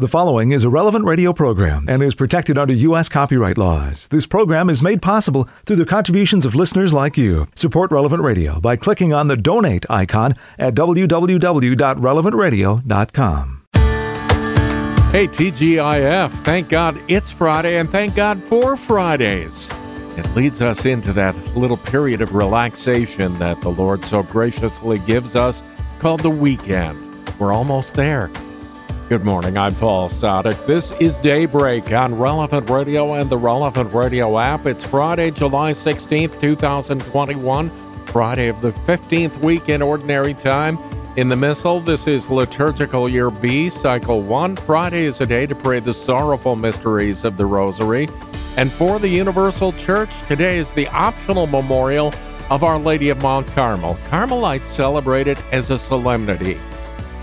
The following is a relevant radio program and is protected under U.S. copyright laws. This program is made possible through the contributions of listeners like you. Support Relevant Radio by clicking on the donate icon at www.relevantradio.com. Hey, TGIF, thank God it's Friday and thank God for Fridays. It leads us into that little period of relaxation that the Lord so graciously gives us called the weekend. We're almost there. Good morning, I'm Paul Sadek. This is Daybreak on Relevant Radio and the Relevant Radio app. It's Friday, July 16th, 2021, Friday of the 15th week in Ordinary Time. In the Missal, this is Liturgical Year B, Cycle 1. Friday is a day to pray the sorrowful mysteries of the Rosary. And for the Universal Church, today is the optional memorial of Our Lady of Mount Carmel. Carmelites celebrate it as a solemnity.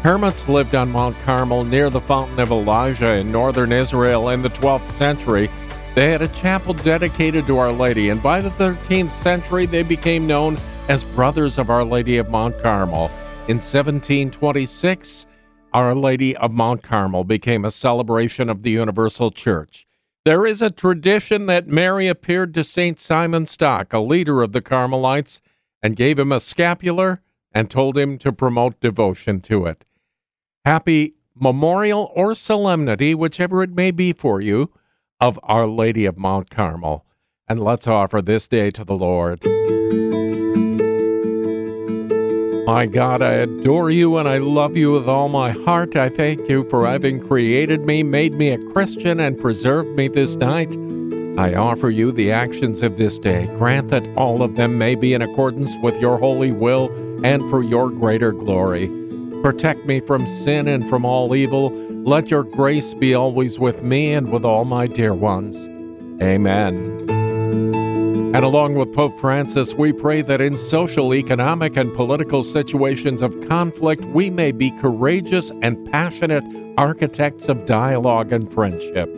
Hermits lived on Mount Carmel near the Fountain of Elijah in northern Israel in the 12th century. They had a chapel dedicated to Our Lady, and by the 13th century, they became known as Brothers of Our Lady of Mount Carmel. In 1726, Our Lady of Mount Carmel became a celebration of the Universal Church. There is a tradition that Mary appeared to St. Simon Stock, a leader of the Carmelites, and gave him a scapular and told him to promote devotion to it happy memorial or solemnity, whichever it may be for you, of Our Lady of Mount Carmel. And let's offer this day to the Lord. My God, I adore you and I love you with all my heart. I thank you for having created me, made me a Christian, and preserved me this night. I offer you the actions of this day. Grant that all of them may be in accordance with your holy will and for your greater glory. Protect me from sin and from all evil. Let your grace be always with me and with all my dear ones. Amen. And along with Pope Francis, we pray that in social, economic, and political situations of conflict, we may be courageous and passionate architects of dialogue and friendship.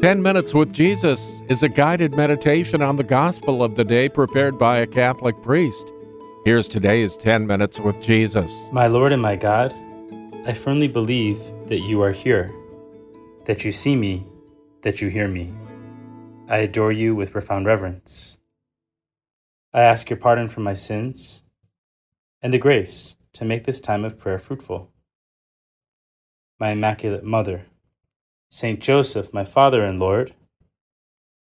10 Minutes with Jesus is a guided meditation on the gospel of the day prepared by a Catholic priest. Here's today's 10 Minutes with Jesus. My Lord and my God, I firmly believe that you are here, that you see me, that you hear me. I adore you with profound reverence. I ask your pardon for my sins and the grace to make this time of prayer fruitful. My Immaculate Mother, Saint Joseph, my Father and Lord,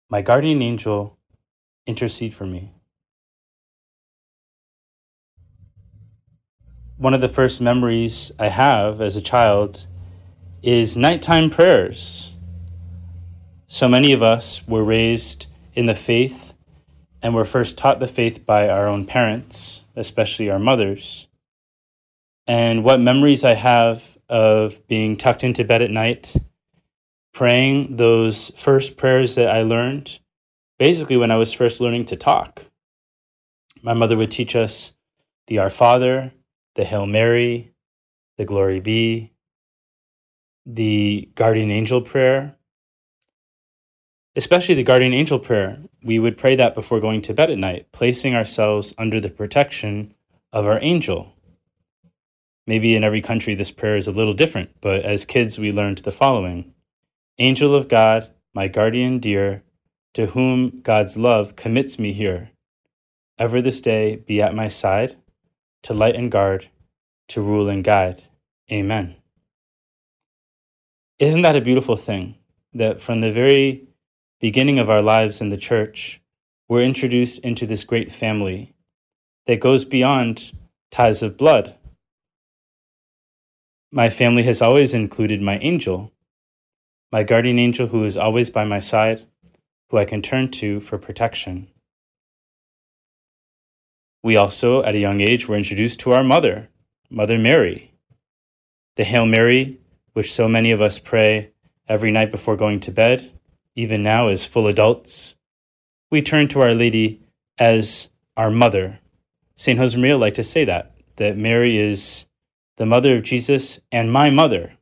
my guardian angel, intercede for me. One of the first memories I have as a child is nighttime prayers. So many of us were raised in the faith and were first taught the faith by our own parents, especially our mothers. And what memories I have of being tucked into bed at night, praying those first prayers that I learned, basically when I was first learning to talk. My mother would teach us the Our Father, the Hail Mary, the Glory Be, the Guardian Angel prayer, especially the Guardian Angel prayer. We would pray that before going to bed at night, placing ourselves under the protection of our angel. Maybe in every country this prayer is a little different, but as kids we learned the following Angel of God, my guardian dear, to whom God's love commits me here, ever this day be at my side to light and guard, to rule and guide. Amen. Isn't that a beautiful thing? That from the very beginning of our lives in the church, we're introduced into this great family that goes beyond ties of blood. My family has always included my angel, my guardian angel who is always by my side, who I can turn to for protection. We also, at a young age, were introduced to our mother, Mother Mary. The Hail Mary, which so many of us pray every night before going to bed, even now as full adults, we turn to Our Lady as our mother. St. Josemaria liked to say that, that Mary is the mother of Jesus and my mother.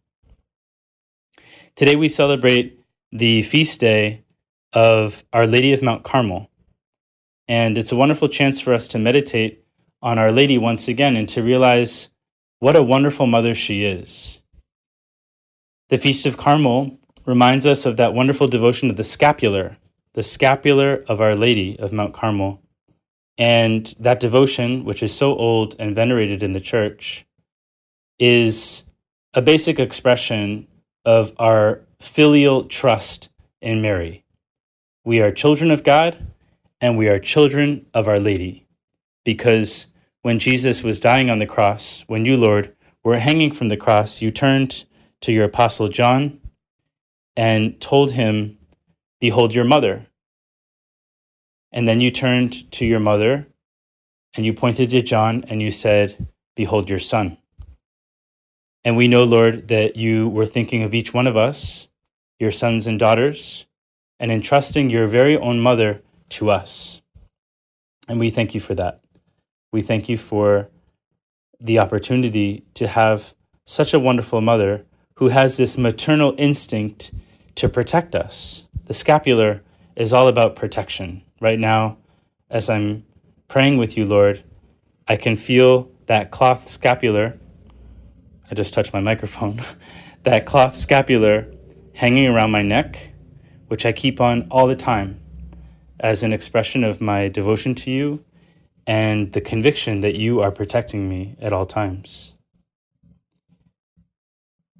Today we celebrate the feast day of Our Lady of Mount Carmel. And it's a wonderful chance for us to meditate on Our Lady once again and to realize what a wonderful mother she is. The Feast of Carmel reminds us of that wonderful devotion of the scapular, the scapular of Our Lady of Mount Carmel. And that devotion, which is so old and venerated in the church, is a basic expression of our filial trust in Mary. We are children of God and we are children of Our Lady because when Jesus was dying on the cross, when you, Lord, were hanging from the cross, you turned to your apostle John and told him, Behold your mother. And then you turned to your mother and you pointed to John and you said, Behold your son. And we know, Lord, that you were thinking of each one of us, your sons and daughters, and entrusting your very own mother to us. And we thank you for that. We thank you for the opportunity to have such a wonderful mother who has this maternal instinct to protect us. The scapular is all about protection. Right now, as I'm praying with you, Lord, I can feel that cloth scapular. I just touched my microphone. that cloth scapular hanging around my neck, which I keep on all the time as an expression of my devotion to you and the conviction that you are protecting me at all times.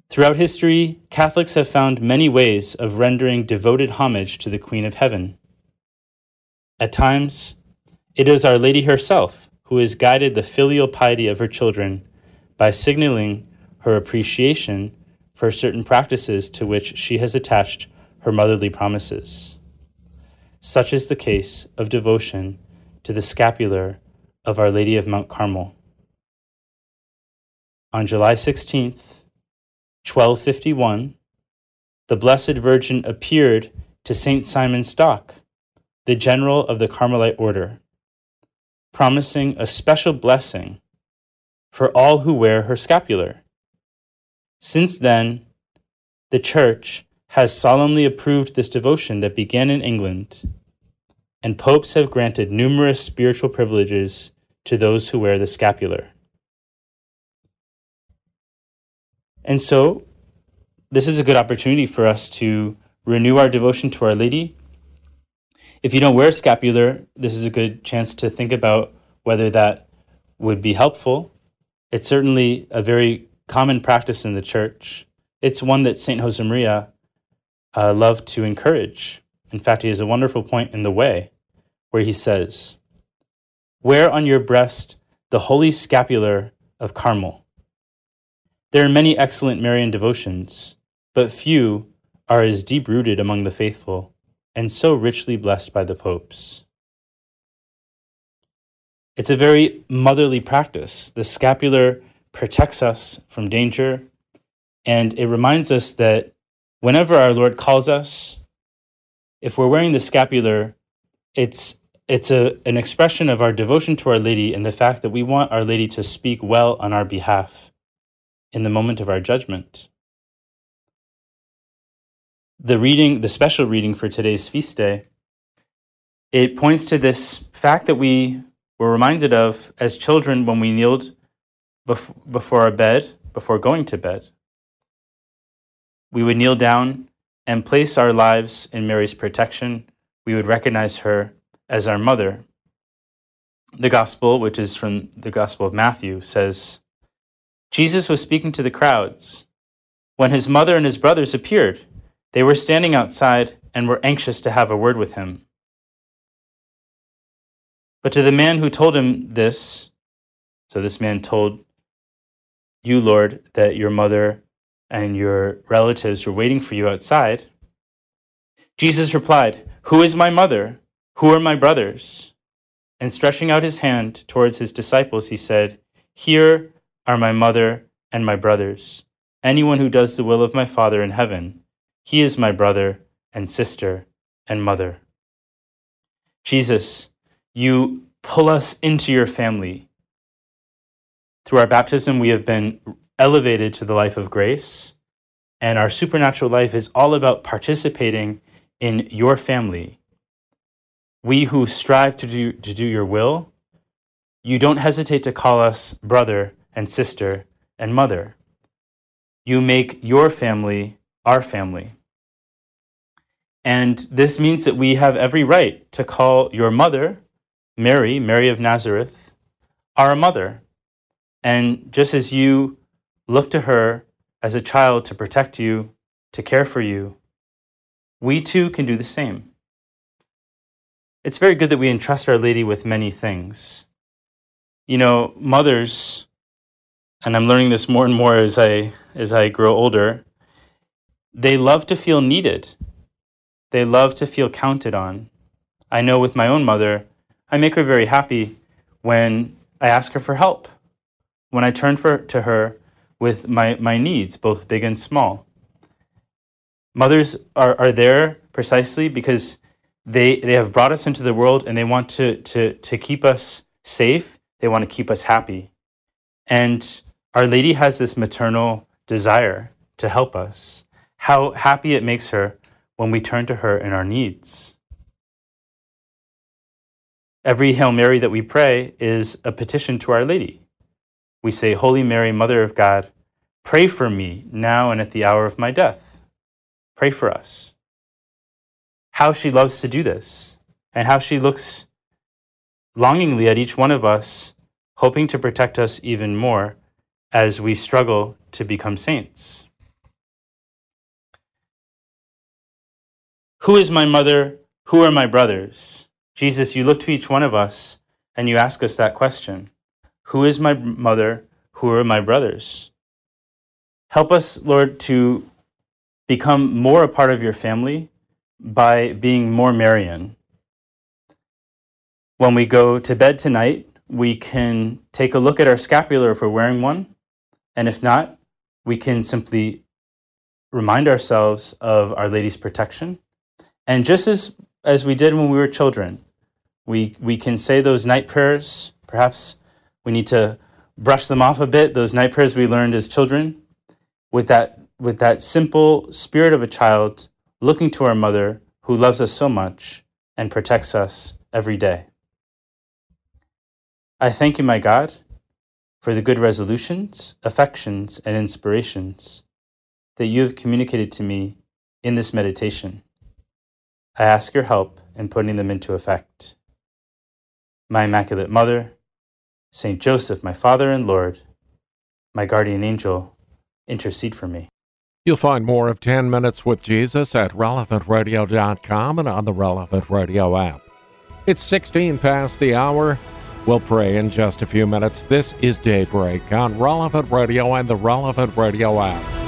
Throughout history, Catholics have found many ways of rendering devoted homage to the Queen of Heaven. At times, it is Our Lady herself who has guided the filial piety of her children by signaling her appreciation for certain practices to which she has attached her motherly promises. Such is the case of devotion to the scapular of Our Lady of Mount Carmel. On July 16th, 1251, the Blessed Virgin appeared to St. Simon Stock, the general of the Carmelite order, promising a special blessing for all who wear her scapular. Since then, the Church has solemnly approved this devotion that began in England, and popes have granted numerous spiritual privileges to those who wear the scapular. And so, this is a good opportunity for us to renew our devotion to Our Lady. If you don't wear a scapular, this is a good chance to think about whether that would be helpful. It's certainly a very common practice in the church. It's one that St. Josemaria uh, loved to encourage. In fact, he has a wonderful point in The Way where he says, Wear on your breast the holy scapular of Carmel there are many excellent Marian devotions, but few are as deep rooted among the faithful and so richly blessed by the popes. It's a very motherly practice. The scapular protects us from danger, and it reminds us that whenever our Lord calls us, if we're wearing the scapular, it's it's a, an expression of our devotion to Our Lady and the fact that we want Our Lady to speak well on our behalf in the moment of our judgment. The reading, the special reading for today's feast day, it points to this fact that we were reminded of as children when we kneeled bef- before our bed, before going to bed. We would kneel down and place our lives in Mary's protection. We would recognize her as our mother. The gospel, which is from the Gospel of Matthew, says, Jesus was speaking to the crowds. When his mother and his brothers appeared, they were standing outside and were anxious to have a word with him. But to the man who told him this, so this man told you, Lord, that your mother and your relatives were waiting for you outside, Jesus replied, Who is my mother? Who are my brothers? And stretching out his hand towards his disciples, he said, Here are my mother and my brothers. Anyone who does the will of my Father in heaven, he is my brother and sister and mother. Jesus, you pull us into your family. Through our baptism, we have been elevated to the life of grace, and our supernatural life is all about participating in your family. We who strive to do, to do your will, you don't hesitate to call us brother and sister and mother. you make your family our family. And this means that we have every right to call your mother, Mary, Mary of Nazareth, our mother. And just as you look to her as a child to protect you, to care for you, we too can do the same. It's very good that we entrust Our Lady with many things. You know, mothers, and I'm learning this more and more as I as I grow older, they love to feel needed. They love to feel counted on. I know with my own mother, I make her very happy when I ask her for help, when I turn for, to her with my, my needs, both big and small. Mothers are, are there precisely because they, they have brought us into the world and they want to, to, to keep us safe. They want to keep us happy. And Our Lady has this maternal desire to help us. How happy it makes her when we turn to her in our needs. Every Hail Mary that we pray is a petition to Our Lady. We say, Holy Mary, Mother of God, pray for me now and at the hour of my death. Pray for us. How she loves to do this, and how she looks longingly at each one of us, hoping to protect us even more as we struggle to become saints. Who is my mother? Who are my brothers? Jesus, you look to each one of us and you ask us that question Who is my mother? Who are my brothers? Help us, Lord, to become more a part of your family by being more Marian. When we go to bed tonight, we can take a look at our scapular if we're wearing one. And if not, we can simply remind ourselves of Our Lady's protection and just as, as we did when we were children, we, we can say those night prayers. Perhaps we need to brush them off a bit, those night prayers we learned as children, with that, with that simple spirit of a child looking to our mother who loves us so much and protects us every day. I thank you, my God, for the good resolutions, affections, and inspirations that you have communicated to me in this meditation. I ask your help in putting them into effect. My Immaculate Mother, Saint Joseph, my Father and Lord, my guardian angel, intercede for me. You'll find more of 10 Minutes with Jesus at relevantradio.com and on the Relevant Radio app. It's 16 past the hour. We'll pray in just a few minutes. This is Daybreak on Relevant Radio and the Relevant Radio app.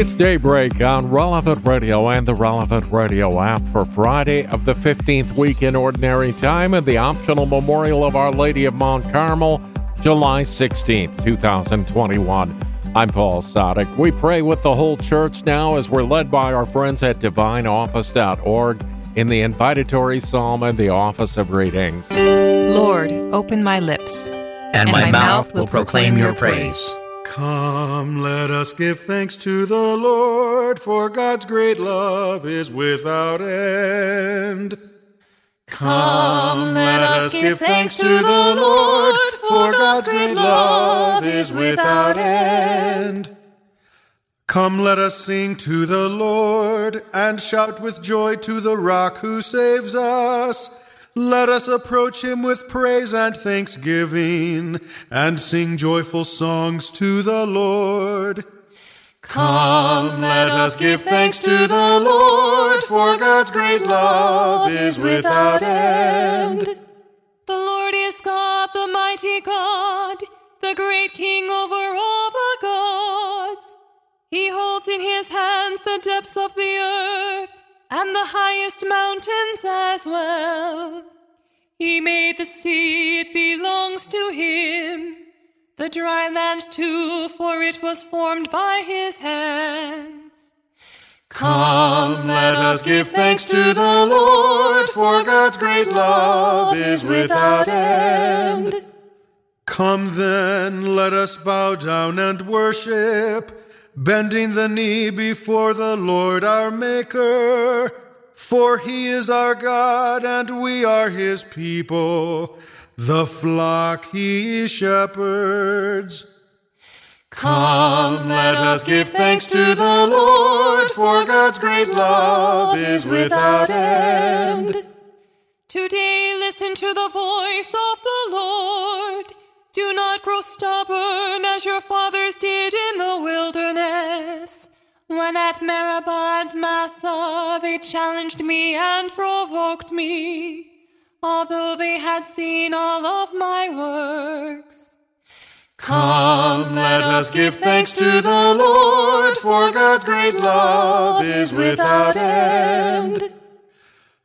It's Daybreak on Relevant Radio and the Relevant Radio app for Friday of the 15th week in Ordinary Time and the optional Memorial of Our Lady of Mount Carmel, July 16th, 2021. I'm Paul Sadek. We pray with the whole church now as we're led by our friends at divineoffice.org in the invitatory psalm and the office of readings. Lord, open my lips, and, and my, my, mouth will proclaim your praise. Come, let us give thanks to the Lord, for God's great love is without end. Come, let us give thanks to the Lord, for God's great love is without end. Come, let us sing to the Lord, and shout with joy to the rock who saves us. Let us approach him with praise and thanksgiving, and sing joyful songs to the Lord. Come, let us give thanks to the Lord, for God's great love is without end. The Lord is God, the mighty God, the great King over all the gods. He holds in his hands the depths of the earth and the highest mountains as well. He made the sea, it belongs to him. The dry land too, for it was formed by his hands. Come, let us give thanks to the Lord, for God's great love is without end. Come then, let us bow down and worship bending the knee before the Lord our Maker. For he is our God, and we are his people, the flock he shepherds. Come, let us give thanks to the Lord, for God's great love is without end. Today listen to the voice of the Lord. Do not grow stubborn as your fathers did in the wilderness. When at Meribah and Massah they challenged me and provoked me, although they had seen all of my works. Come, let us give thanks to the Lord, for God's great love is without end.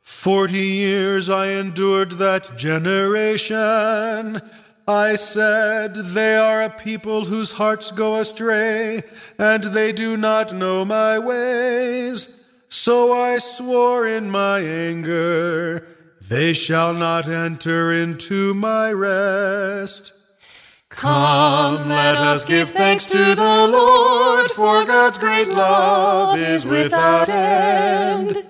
Forty years I endured that generation. I said, They are a people whose hearts go astray, and they do not know my ways. So I swore in my anger, They shall not enter into my rest. Come, let us give thanks to the Lord, for God's great love is without end.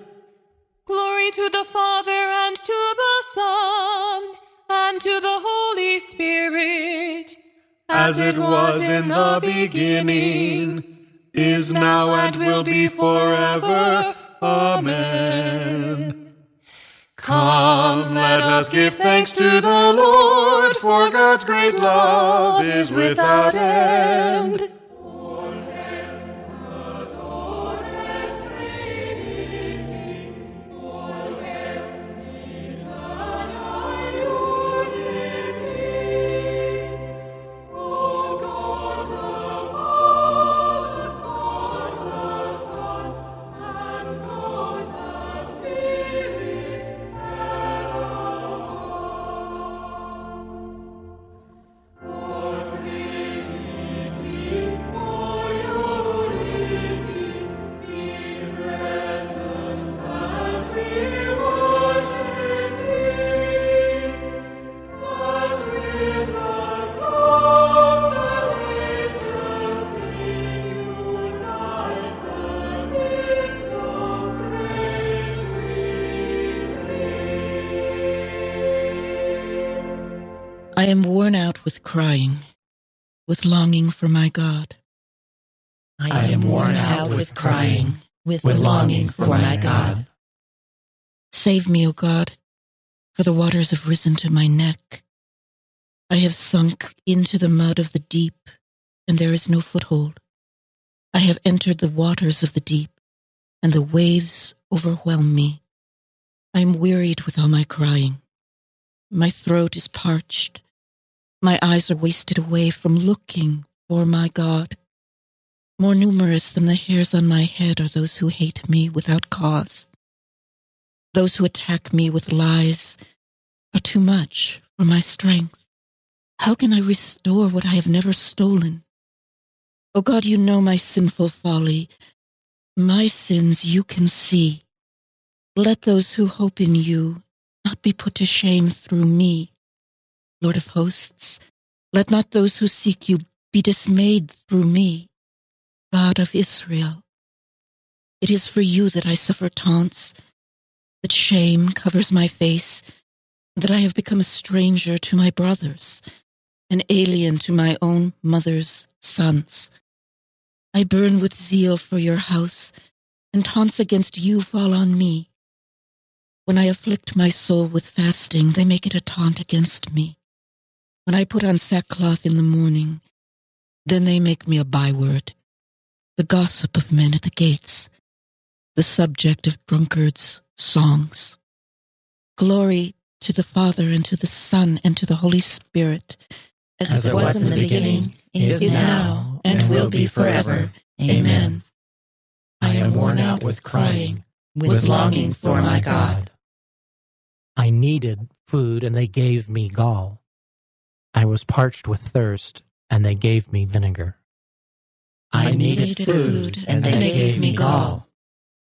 Glory to the Father and to the Son and to the Holy Spirit, as it was in the beginning, is now, and will be forever. Amen. Come, let us give thanks to the Lord, for God's great love is without end. Crying, with longing for my God. I am worn out with crying, with longing for my God. Save me, O God, for the waters have risen to my neck. I have sunk into the mud of the deep, and there is no foothold. I have entered the waters of the deep, and the waves overwhelm me. I am wearied with all my crying. My throat is parched. My eyes are wasted away from looking for my God. More numerous than the hairs on my head are those who hate me without cause. Those who attack me with lies are too much for my strength. How can I restore what I have never stolen? O oh God, you know my sinful folly. My sins you can see. Let those who hope in you not be put to shame through me. Lord of hosts, let not those who seek you be dismayed through me, God of Israel. It is for you that I suffer taunts, that shame covers my face, that I have become a stranger to my brothers, an alien to my own mother's sons. I burn with zeal for your house, and taunts against you fall on me. When I afflict my soul with fasting, they make it a taunt against me. When I put on sackcloth in the morning, then they make me a byword, the gossip of men at the gates, the subject of drunkards' songs. Glory to the Father and to the Son and to the Holy Spirit, as, as it was, in the beginning, is, is now, and will be forever. Amen. I am worn out with crying, with longing for my God. I needed food, and they gave me gall. I was parched with thirst, and they gave me vinegar. I needed food, and they gave me gall.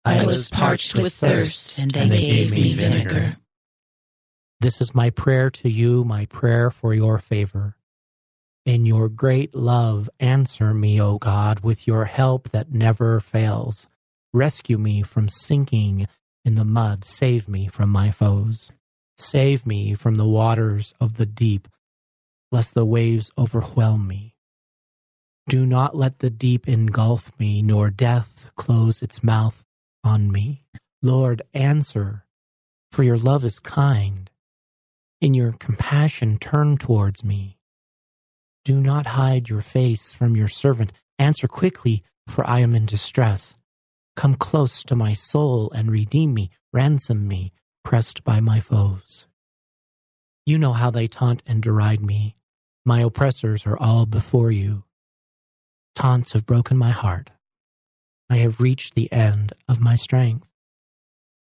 I was parched with thirst, and they gave me vinegar. This is my prayer to you, my prayer for your favor. In your great love, answer me, O God, with your help that never fails. Rescue me from sinking in the mud, save me from my foes. Save me from the waters of the deep, lest the waves overwhelm me. Do not let the deep engulf me, nor death close its mouth on me. Lord, answer, for your love is kind. In your compassion, turn towards me. Do not hide your face from your servant. Answer quickly, for I am in distress. Come close to my soul and redeem me, ransom me, pressed by my foes. You know how they taunt and deride me. My oppressors are all before you. Taunts have broken my heart. I have reached the end of my strength.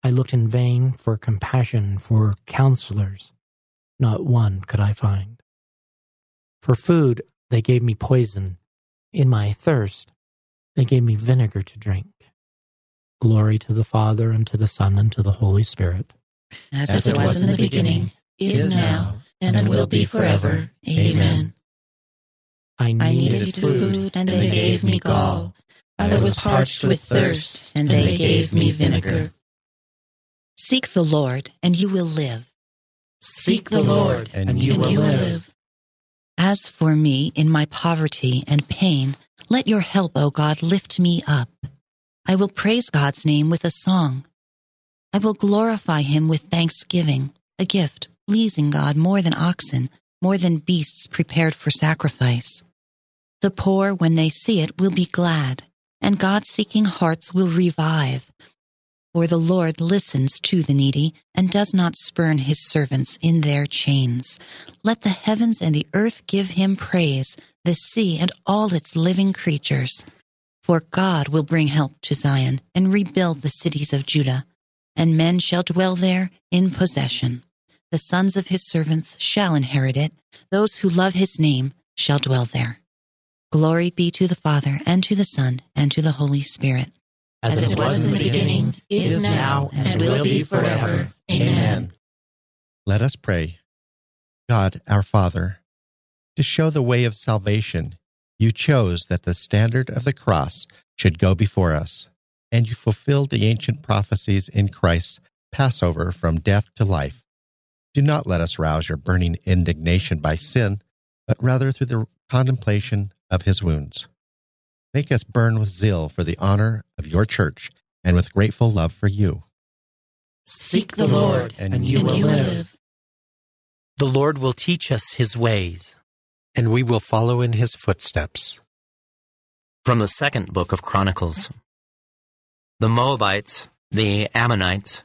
I looked in vain for compassion, for counselors. Not one could I find. For food, they gave me poison. In my thirst, they gave me vinegar to drink. Glory to the Father, and to the Son, and to the Holy Spirit. As, As it was in the beginning, is now, and it will be forever. Amen. I needed, I needed food, and they gave me gall. I was parched with thirst, and they gave me vinegar. Seek the Lord, and you will live. Seek the Lord, and you will live. As for me, in my poverty and pain, let your help, O God, lift me up. I will praise God's name with a song. I will glorify him with thanksgiving, a gift pleasing God more than oxen, more than beasts prepared for sacrifice. The poor, when they see it, will be glad, and God seeking hearts will revive. For the Lord listens to the needy and does not spurn his servants in their chains. Let the heavens and the earth give him praise, the sea and all its living creatures. For God will bring help to Zion and rebuild the cities of Judah and men shall dwell there in possession. The sons of his servants shall inherit it. Those who love his name shall dwell there. Glory be to the Father, and to the Son, and to the Holy Spirit. As, As it was in the beginning, is now, and will be forever. Amen. Let us pray. God, our Father, to show the way of salvation, you chose that the standard of the cross should go before us and you fulfilled the ancient prophecies in Christ's Passover from death to life. Do not let us rouse your burning indignation by sin, but rather through the contemplation of his wounds. Make us burn with zeal for the honor of your church and with grateful love for you. Seek the Lord, and, and you, will live. The Lord will teach us his ways, and we will follow in his footsteps. From the second book of Chronicles the Moabites, the Ammonites,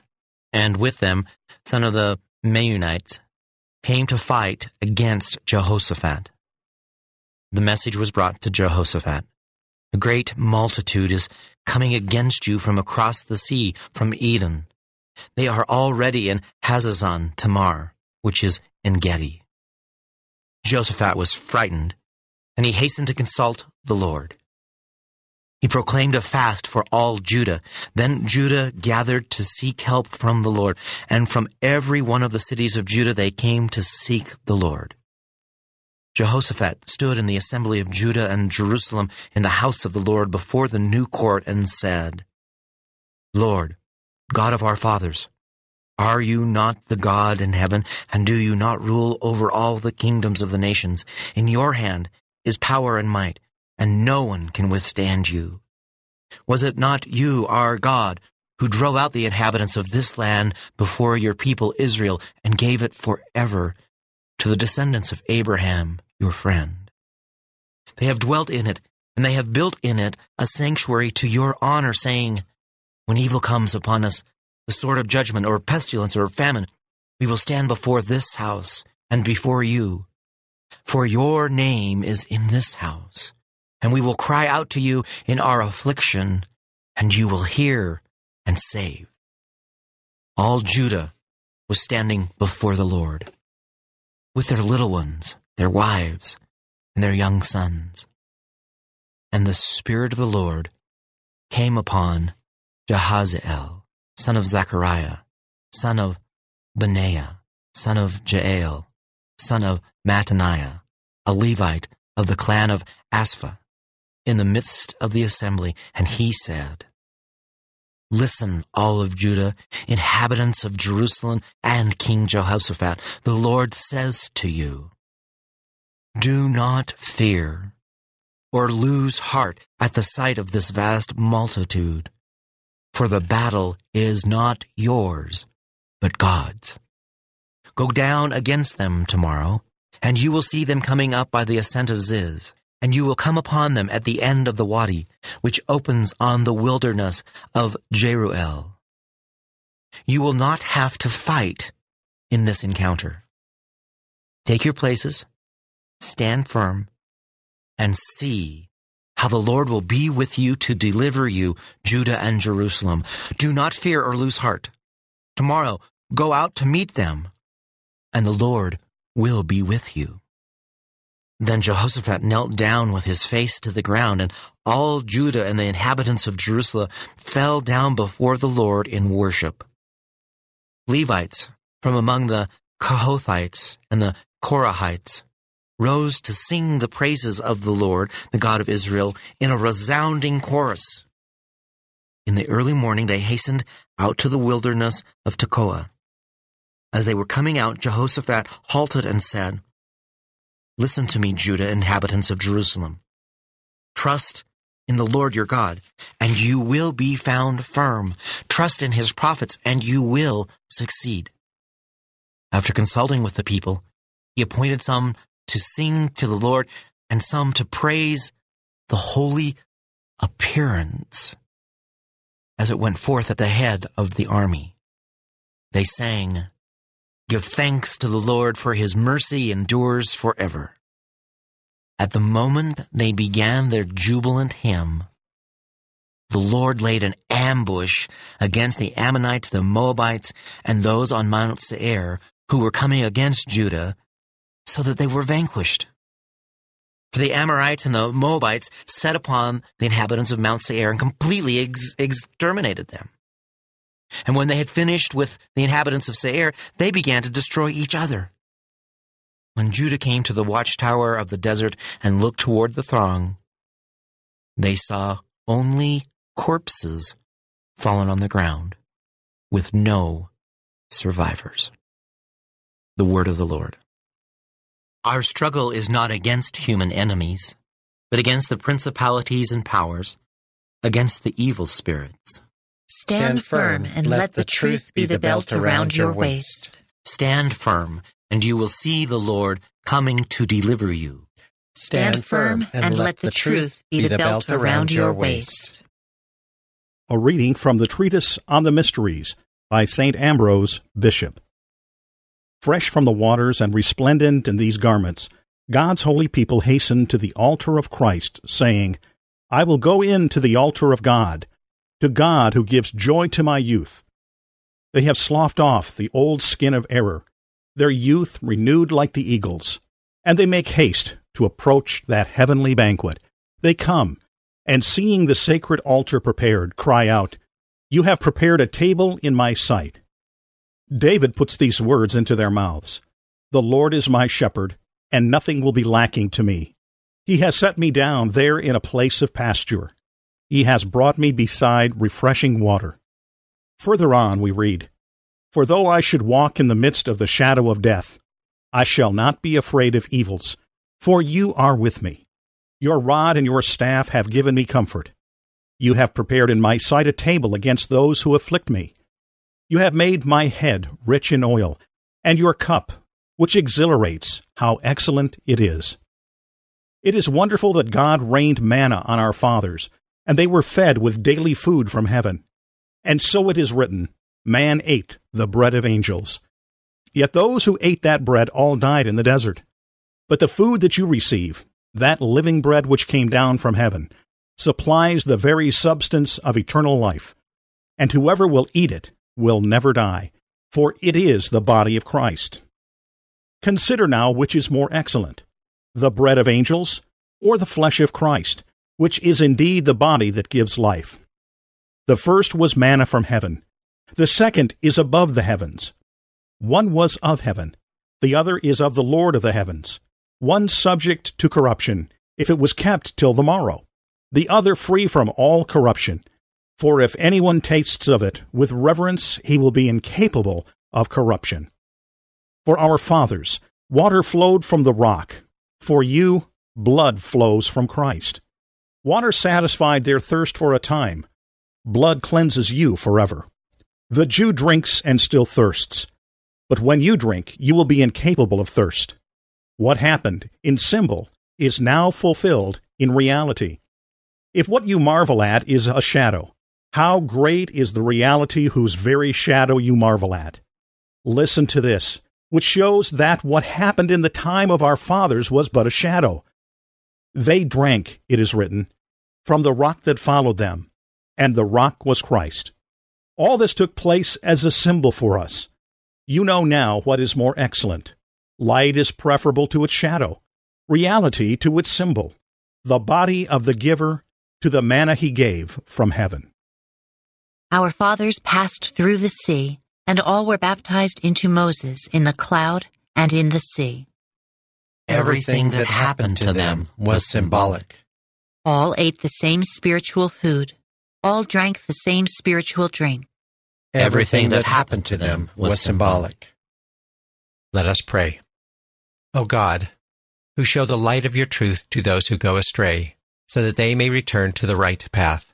and with them some of the Meunites, came to fight against Jehoshaphat. The message was brought to Jehoshaphat. A great multitude is coming against you from across the sea, from Edom. They are already in Hazazon Tamar, which is En Gedi. Jehoshaphat was frightened, and he hastened to consult the Lord. He proclaimed a fast for all Judah. Then Judah gathered to seek help from the Lord, and from every one of the cities of Judah they came to seek the Lord. Jehoshaphat stood in the assembly of Judah and Jerusalem in the house of the Lord before the new court and said, Lord, God of our fathers, are you not the God in heaven, and do you not rule over all the kingdoms of the nations? In your hand is power and might and no one can withstand you. Was it not you, our God, who drove out the inhabitants of this land before your people Israel and gave it forever to the descendants of Abraham, your friend? They have dwelt in it, and they have built in it a sanctuary to your honor, saying, When evil comes upon us, the sword of judgment, or pestilence, or famine, we will stand before this house and before you. For your name is in this house and we will cry out to you in our affliction, and you will hear and save. All Judah was standing before the Lord, with their little ones, their wives, and their young sons. And the Spirit of the Lord came upon Jahaziel, son of Zechariah, son of Benaiah, son of Jael, son of Mattaniah, a Levite of the clan of Asaph in the midst of the assembly, and he said, Listen, all of Judah, inhabitants of Jerusalem, and King Jehoshaphat. The Lord says to you, Do not fear or lose heart at the sight of this vast multitude, for the battle is not yours, but God's. Go down against them tomorrow, and you will see them coming up by the ascent of Ziz and you will come upon them at the end of the wadi, which opens on the wilderness of Jeruel. You will not have to fight in this encounter. Take your places, stand firm, and see how the Lord will be with you to deliver you, Judah and Jerusalem. Do not fear or lose heart. Tomorrow, go out to meet them, and the Lord will be with you. Then Jehoshaphat knelt down with his face to the ground, and all Judah and the inhabitants of Jerusalem fell down before the Lord in worship. Levites from among the Kohathites and the Korahites rose to sing the praises of the Lord, the God of Israel, in a resounding chorus. In the early morning they hastened out to the wilderness of Tekoa. As they were coming out, Jehoshaphat halted and said, Listen to me, Judah, inhabitants of Jerusalem. Trust in the Lord your God, and you will be found firm. Trust in his prophets, and you will succeed. After consulting with the people, he appointed some to sing to the Lord and some to praise the holy appearance as it went forth at the head of the army. They sang, Give thanks to the Lord, for his mercy endures forever. At the moment they began their jubilant hymn, the Lord laid an ambush against the Ammonites, the Moabites, and those on Mount Seir who were coming against Judah, so that they were vanquished. For the Amorites and the Moabites set upon the inhabitants of Mount Seir and completely ex- exterminated them. And when they had finished with the inhabitants of Seir, they began to destroy each other. When Judah came to the watchtower of the desert and looked toward the throng, they saw only corpses fallen on the ground, with no survivors. The word of the Lord. Our struggle is not against human enemies, but against the principalities and powers, against the evil spirits Stand firm and let the truth be the belt around your waist. Stand firm, and you will see the Lord coming to deliver you. Stand firm and let the truth be the belt around your waist. A reading from the Treatise on the Mysteries by St. Ambrose, Bishop. Fresh from the waters and resplendent in these garments, God's holy people hasten to the altar of Christ, saying, I will go in to the altar of God to God who gives joy to my youth. They have sloughed off the old skin of error, their youth renewed like the eagle's, and they make haste to approach that heavenly banquet. They come, and seeing the sacred altar prepared, cry out, You have prepared a table in my sight. David puts these words into their mouths The Lord is my shepherd, and nothing will be lacking to me. He has set me down there in a place of pasture. He has brought me beside refreshing water. Further on, we read, For though I should walk in the midst of the shadow of death, I shall not be afraid of evils, for you are with me. Your rod and your staff have given me comfort. You have prepared in my sight a table against those who afflict me. You have made my head rich in oil, and your cup, which exhilarates, how excellent it is. It is wonderful that God rained manna on our fathers and they were fed with daily food from heaven. And so it is written, Man ate the bread of angels. Yet those who ate that bread all died in the desert. But the food that you receive, that living bread which came down from heaven, supplies the very substance of eternal life. And whoever will eat it will never die, for it is the body of Christ. Consider now which is more excellent, the bread of angels or the flesh of Christ which is indeed the body that gives life. The first was manna from heaven. The second is above the heavens. One was of heaven. The other is of the Lord of the heavens. One subject to corruption, if it was kept till the morrow. The other free from all corruption. For if anyone tastes of it with reverence, he will be incapable of corruption. For our fathers, water flowed from the rock. For you, blood flows from Christ. Water satisfied their thirst for a time. Blood cleanses you forever. The Jew drinks and still thirsts. But when you drink, you will be incapable of thirst. What happened in symbol is now fulfilled in reality. If what you marvel at is a shadow, how great is the reality whose very shadow you marvel at? Listen to this, which shows that what happened in the time of our fathers was but a shadow. They drank, it is written, from the rock that followed them, and the rock was Christ. All this took place as a symbol for us. You know now what is more excellent. Light is preferable to its shadow, reality to its symbol, the body of the giver to the manna he gave from heaven. Our fathers passed through the sea, and all were baptized into Moses in the cloud and in the sea. Everything that happened to them was symbolic. All ate the same spiritual food. All drank the same spiritual drink. Everything that happened to them was symbolic. Let us pray. O God, who show the light of your truth to those who go astray, so that they may return to the right path.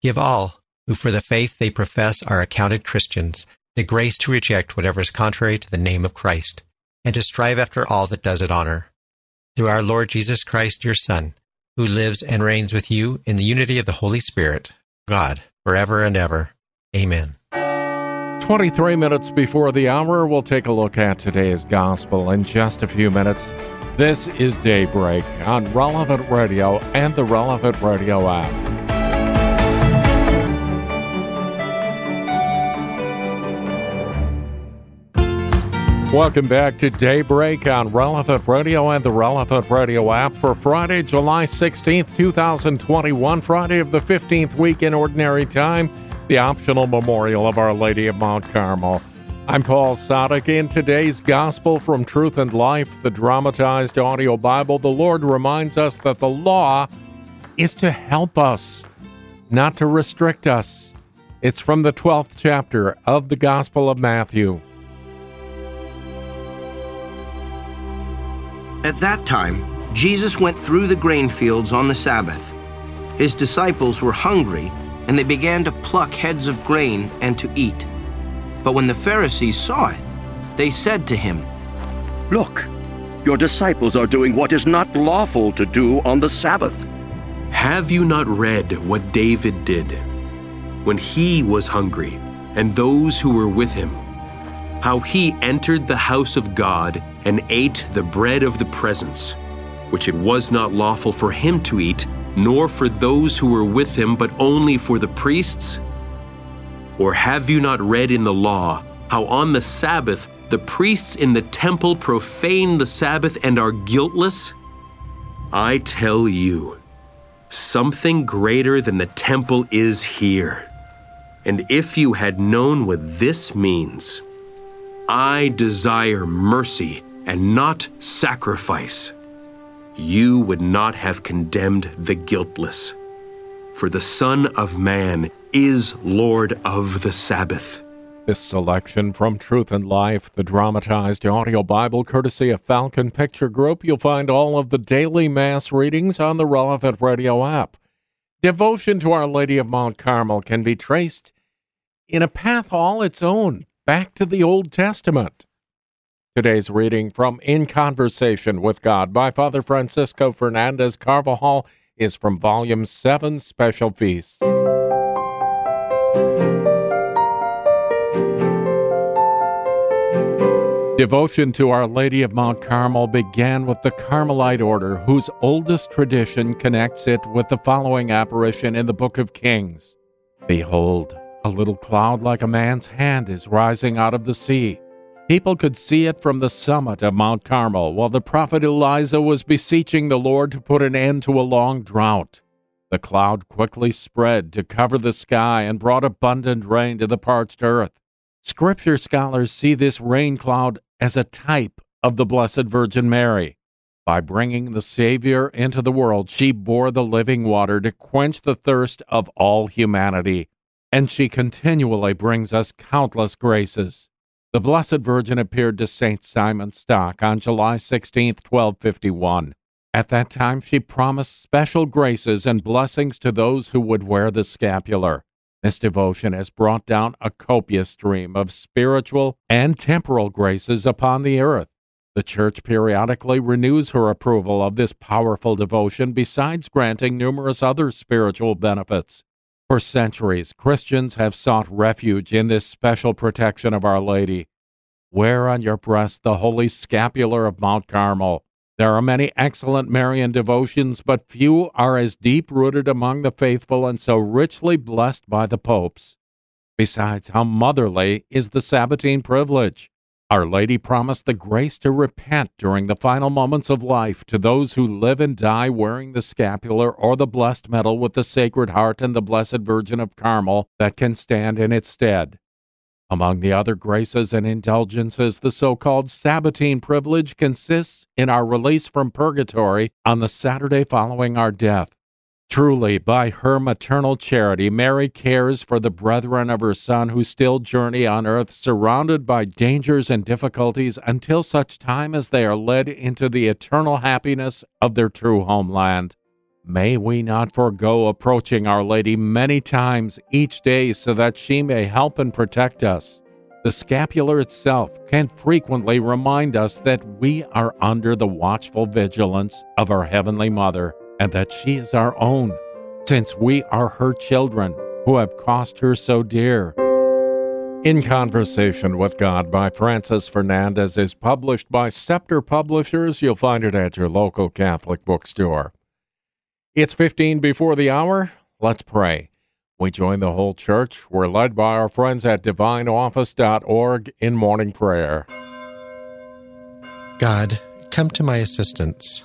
Give all who for the faith they profess are accounted Christians, the grace to reject whatever is contrary to the name of Christ, and to strive after all that does it honor. Through our Lord Jesus Christ, your Son, who lives and reigns with you in the unity of the Holy Spirit, God, forever and ever. Amen. 23 minutes before the hour, we'll take a look at today's gospel in just a few minutes. This is Daybreak on Relevant Radio and the Relevant Radio app. Welcome back to Daybreak on Relevant Radio and the Relevant Radio app for Friday, July 16th, 2021, Friday of the 15th week in Ordinary Time, the optional memorial of Our Lady of Mount Carmel. I'm Paul Sadek. In today's Gospel from Truth and Life, the dramatized audio Bible, the Lord reminds us that the law is to help us, not to restrict us. It's from the 12th chapter of the Gospel of Matthew. At that time, Jesus went through the grain fields on the Sabbath. His disciples were hungry, and they began to pluck heads of grain and to eat. But when the Pharisees saw it, they said to him, Look, your disciples are doing what is not lawful to do on the Sabbath. Have you not read what David did when he was hungry and those who were with him? How he entered the house of God and ate the bread of the presence, which it was not lawful for him to eat, nor for those who were with him, but only for the priests? Or have you not read in the law how on the Sabbath the priests in the temple profane the Sabbath and are guiltless? I tell you, something greater than the temple is here. And if you had known what this means, I desire mercy and not sacrifice, you would not have condemned the guiltless. For the Son of Man is Lord of the Sabbath. This selection from Truth and Life, the dramatized audio Bible, courtesy of Falcon Picture Group. You'll find all of the daily Mass readings on the relevant radio app. Devotion to Our Lady of Mount Carmel can be traced in a path all its own, back to the Old Testament. Today's reading from In Conversation with God by Father Francisco Fernandez Carvajal is from Volume 7 Special Feasts. Devotion to Our Lady of Mount Carmel began with the Carmelite order, whose oldest tradition connects it with the following apparition in the Book of Kings Behold, a little cloud like a man's hand is rising out of the sea People could see it from the summit of Mount Carmel while the prophet Elijah was beseeching the Lord to put an end to a long drought. The cloud quickly spread to cover the sky and brought abundant rain to the parched earth. Scripture scholars see this rain cloud as a type of the Blessed Virgin Mary. By bringing the Savior into the world, she bore the living water to quench the thirst of all humanity. And she continually brings us countless graces. The Blessed Virgin appeared to St. Simon Stock on July 16, 1251. At that time, she promised special graces and blessings to those who would wear the scapular. This devotion has brought down a copious stream of spiritual and temporal graces upon the earth. The Church periodically renews her approval of this powerful devotion, besides granting numerous other spiritual benefits. For centuries, Christians have sought refuge in this special protection of Our Lady. Wear on your breast the holy scapular of Mount Carmel. There are many excellent Marian devotions, but few are as deep rooted among the faithful and so richly blessed by the popes. Besides, how motherly is the Sabbatine privilege! Our Lady promised the grace to repent during the final moments of life to those who live and die wearing the scapular or the blessed medal with the Sacred Heart and the Blessed Virgin of Carmel that can stand in its stead. Among the other graces and indulgences, the so called Sabbatine privilege consists in our release from purgatory on the Saturday following our death. Truly, by her maternal charity, Mary cares for the brethren of her Son who still journey on earth, surrounded by dangers and difficulties, until such time as they are led into the eternal happiness of their true homeland. May we not forego approaching Our Lady many times each day so that she may help and protect us. The scapular itself can frequently remind us that we are under the watchful vigilance of our Heavenly Mother and that she is our own, since we are her children who have cost her so dear. In Conversation with God by Francis Fernandez is published by Scepter Publishers. You'll find it at your local Catholic bookstore. It's 15 before the hour. Let's pray. We join the whole church. We're led by our friends at divineoffice.org in morning prayer. God, come to my assistance.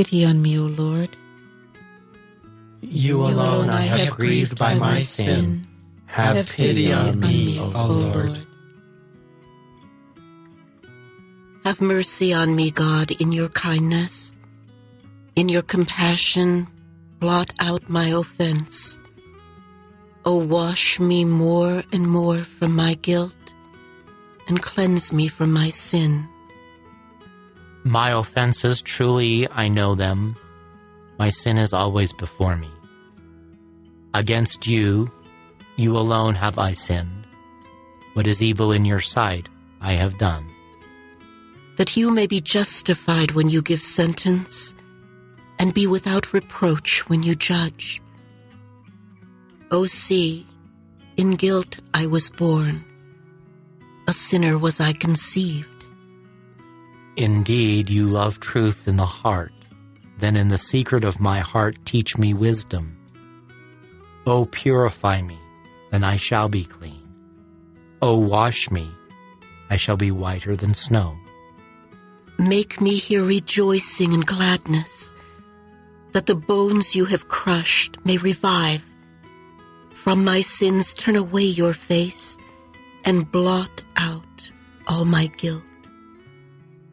Pity on me, O Lord. You alone I have grieved by my sin. Have pity on me, O Lord. Have mercy on me, God, in your kindness. In your compassion, blot out my offense. O wash me more and more from my guilt and cleanse me from my sin. My offenses, truly I know them. My sin is always before me. Against you, you alone have I sinned. What is evil in your sight, I have done. That you may be justified when you give sentence, and be without reproach when you judge. O see, in guilt I was born a sinner was I conceived. Indeed, you love truth in the heart. Then in the secret of my heart teach me wisdom. O purify me, then I shall be clean. O wash me, I shall be whiter than snow. Make me hear rejoicing and gladness, that the bones you have crushed may revive. From my sins turn away your face and blot out all my guilt.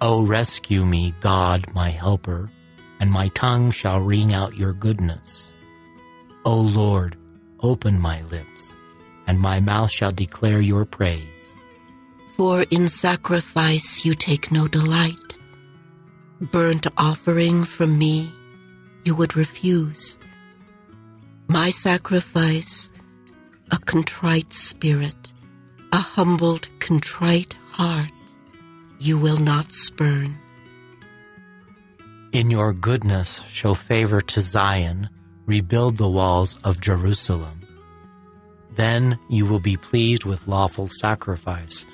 O rescue me, God, my helper, and my tongue shall ring out your goodness. O Lord, open my lips, and my mouth shall declare your praise. For in sacrifice you take no delight burnt offering from me you would refuse. My sacrifice, a contrite spirit, a humbled, contrite heart, you will not spurn. In your goodness, show favor to Zion, rebuild the walls of Jerusalem. Then you will be pleased with lawful sacrifice,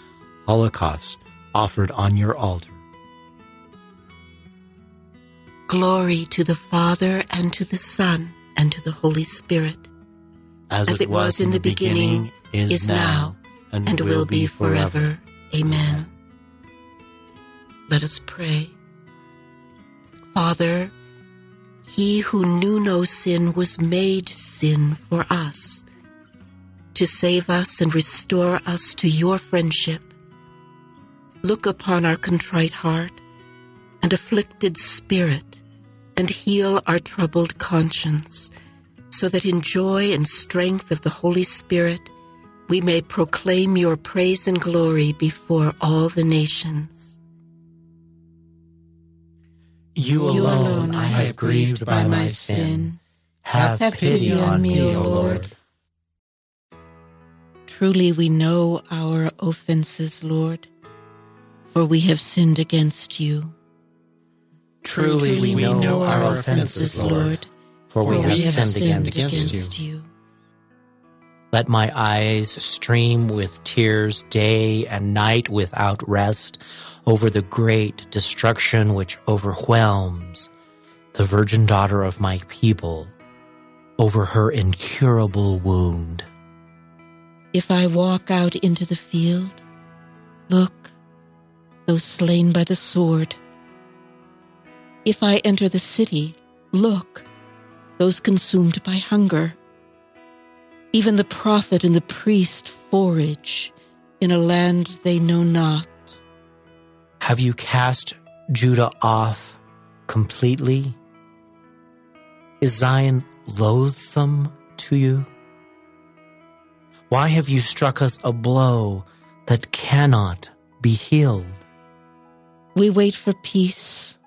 holocaust offered on your altar. Glory to the Father, and to the Son, and to the Holy Spirit. As, As it, was, was in the beginning, beginning is, now, and, and will be forever. Amen. Let us pray. Father, he who knew no sin was made sin for us, to save us and restore us to your friendship. Look upon our contrite heart and afflicted spirit and heal our troubled conscience, so that in joy and strength of the Holy Spirit we may proclaim your praise and glory before all the nations. You alone, I have grieved by my sin. Have, pity on me, O Lord. Truly we know our offenses, Lord, for we have sinned against you. Truly, we, know, our offenses, Lord, for, we, have, sinned, against, you. Let my eyes stream with tears day and night without rest over the great destruction which overwhelms the virgin daughter of my people, over her incurable wound. If I walk out into the field, look, those slain by the sword if I enter the city, look, those consumed by hunger. Even the prophet and the priest forage in a land they know not. Have you cast Judah off completely? Is Zion loathsome to you? Why have you struck us a blow that cannot be healed? We wait for peace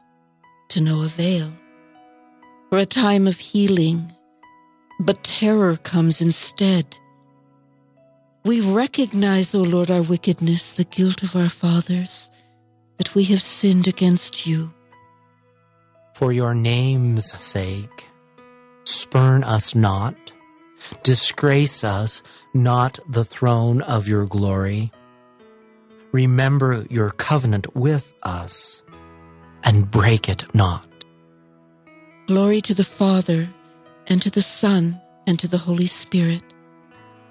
to no avail. For a time of healing, but terror comes instead. We recognize, O Lord, our wickedness, the guilt of our fathers, that we have sinned against you. For your name's sake, spurn us not, disgrace us not the throne of your glory. Remember your covenant with us and break it not. Glory to the Father, and to the Son, and to the Holy Spirit.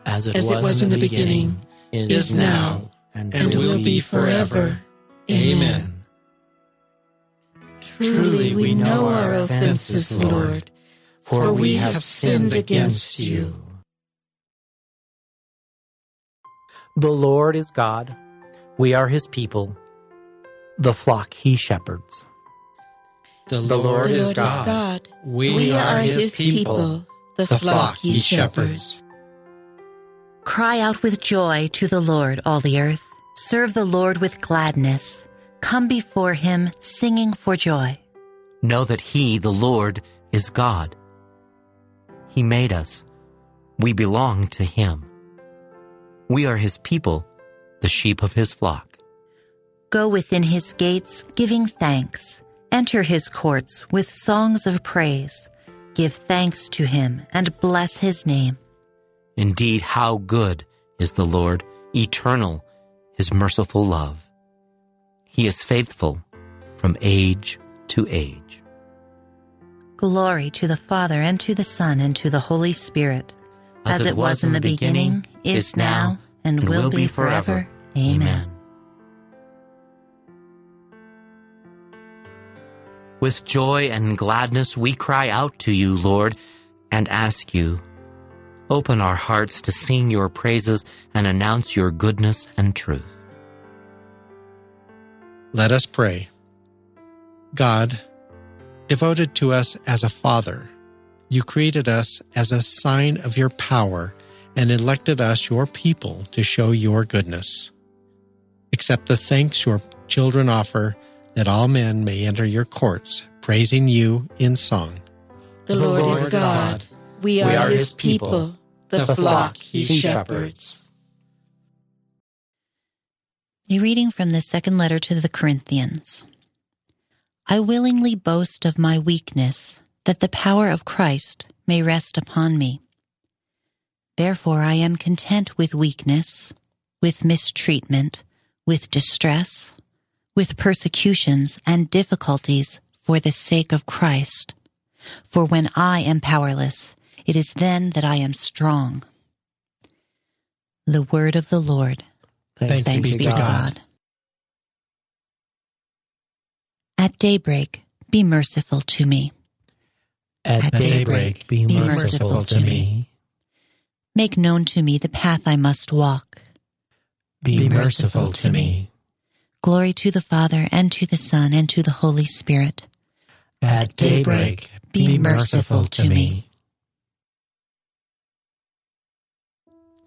As it, As was, it was, in the, the beginning, beginning, is now, and, and will be forever. Amen. Truly we know our offenses, Lord, for we have sinned against you. The Lord is God. We are his people the flock he shepherds. The Lord, the Lord is, God. is God. We, we are, are his people, the, the flock he shepherds. Cry out with joy to the Lord, all the earth. Serve the Lord with gladness. Come before him singing for joy. Know that he, the Lord, is God. He made us. We belong to him. We are his people, the sheep of his flock. Go within his gates giving thanks. Enter his courts with songs of praise. Give thanks to him and bless his name. Indeed, how good is the Lord, eternal, his merciful love. He is faithful from age to age. Glory to the Father, and to the Son, and to the Holy Spirit, as, it was in the beginning, is now, and will be forever. Amen. With joy and gladness we cry out to you, Lord, and ask you, open our hearts to sing your praises and announce your goodness and truth. Let us pray. God, devoted to us as a father, you created us as a sign of your power and elected us your people to show your goodness. Accept the thanks your children offer that all men may enter your courts, praising you in song. The Lord is God. We are his people, the flock he shepherds. A reading from the second letter to the Corinthians. I willingly boast of my weakness, that the power of Christ may rest upon me. Therefore I am content with weakness, with mistreatment, with distress, with persecutions and difficulties for the sake of Christ. For when I am powerless, it is then that I am strong. The word of the Lord. Thanks, Thanks be be to God. God. At daybreak, be merciful to me. At daybreak, be merciful to me. Make known to me the path I must walk. Be merciful to me. Glory to the Father, and to the Son, and to the Holy Spirit. At daybreak, be merciful to me.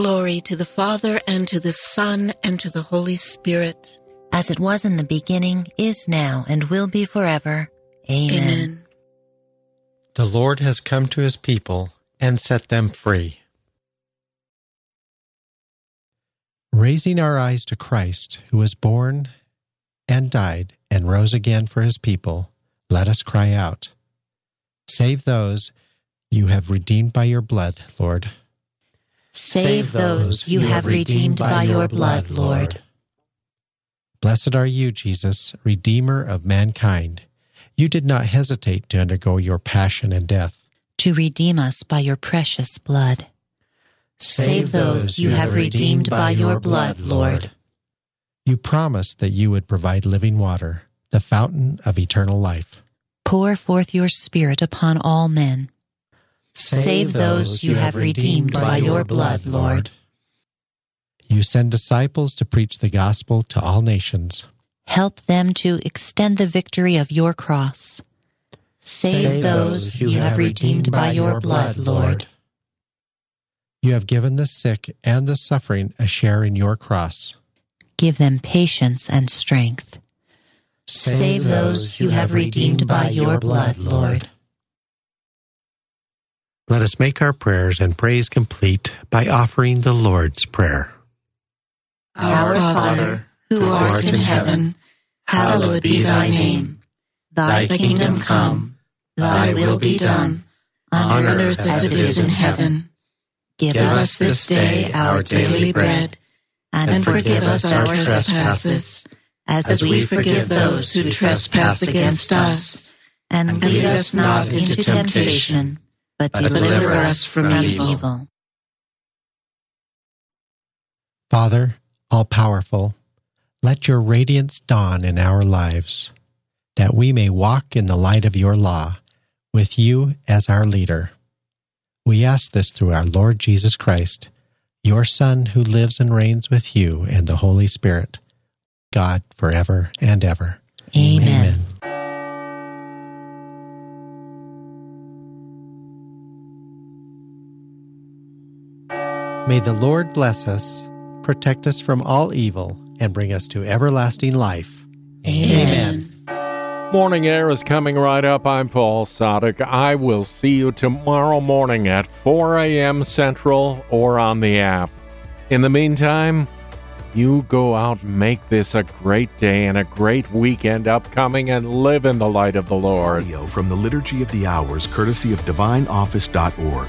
Glory to the Father, and to the Son, and to the Holy Spirit. As it was in the beginning, is now, and will be forever. Amen. Amen. The Lord has come to his people and set them free. Raising our eyes to Christ, who was born and died and rose again for his people, let us cry out Save those you have redeemed by your blood, Lord. Save those you have redeemed by your blood, Lord. Blessed are you, Jesus, Redeemer of mankind. You did not hesitate to undergo your passion and death. To redeem us by your precious blood. Save those you have redeemed by your blood, Lord. You promised that you would provide living water, the fountain of eternal life. Pour forth your Spirit upon all men. Save those you have redeemed by your blood, Lord. You send disciples to preach the gospel to all nations. Help them to extend the victory of your cross. Save, those you have redeemed by your blood, Lord. You have given the sick and the suffering a share in your cross. Give them patience and strength. Save those you have redeemed by your blood, Lord. Let us make our prayers and praise complete by offering the Lord's Prayer. Our Father, who art in heaven, hallowed be thy name. Thy kingdom come, thy will be done, on earth as it is in heaven. Give us this day our daily bread, and forgive us our trespasses, as we forgive those who trespass against us. And lead us not into temptation, but deliver us from evil. Father, all powerful, let your radiance dawn in our lives, that we may walk in the light of your law, with you as our leader. We ask this through our Lord Jesus Christ, your Son, who lives and reigns with you and the Holy Spirit, God, forever and ever. Amen. Amen. May the Lord bless us, protect us from all evil, and bring us to everlasting life. Amen. Morning Air is coming right up. I'm Paul Sadek. I will see you tomorrow morning at 4 a.m. Central or on the app. In the meantime, you go out make this a great day and a great weekend upcoming and live in the light of the Lord. Audio from the Liturgy of the Hours, courtesy of DivineOffice.org.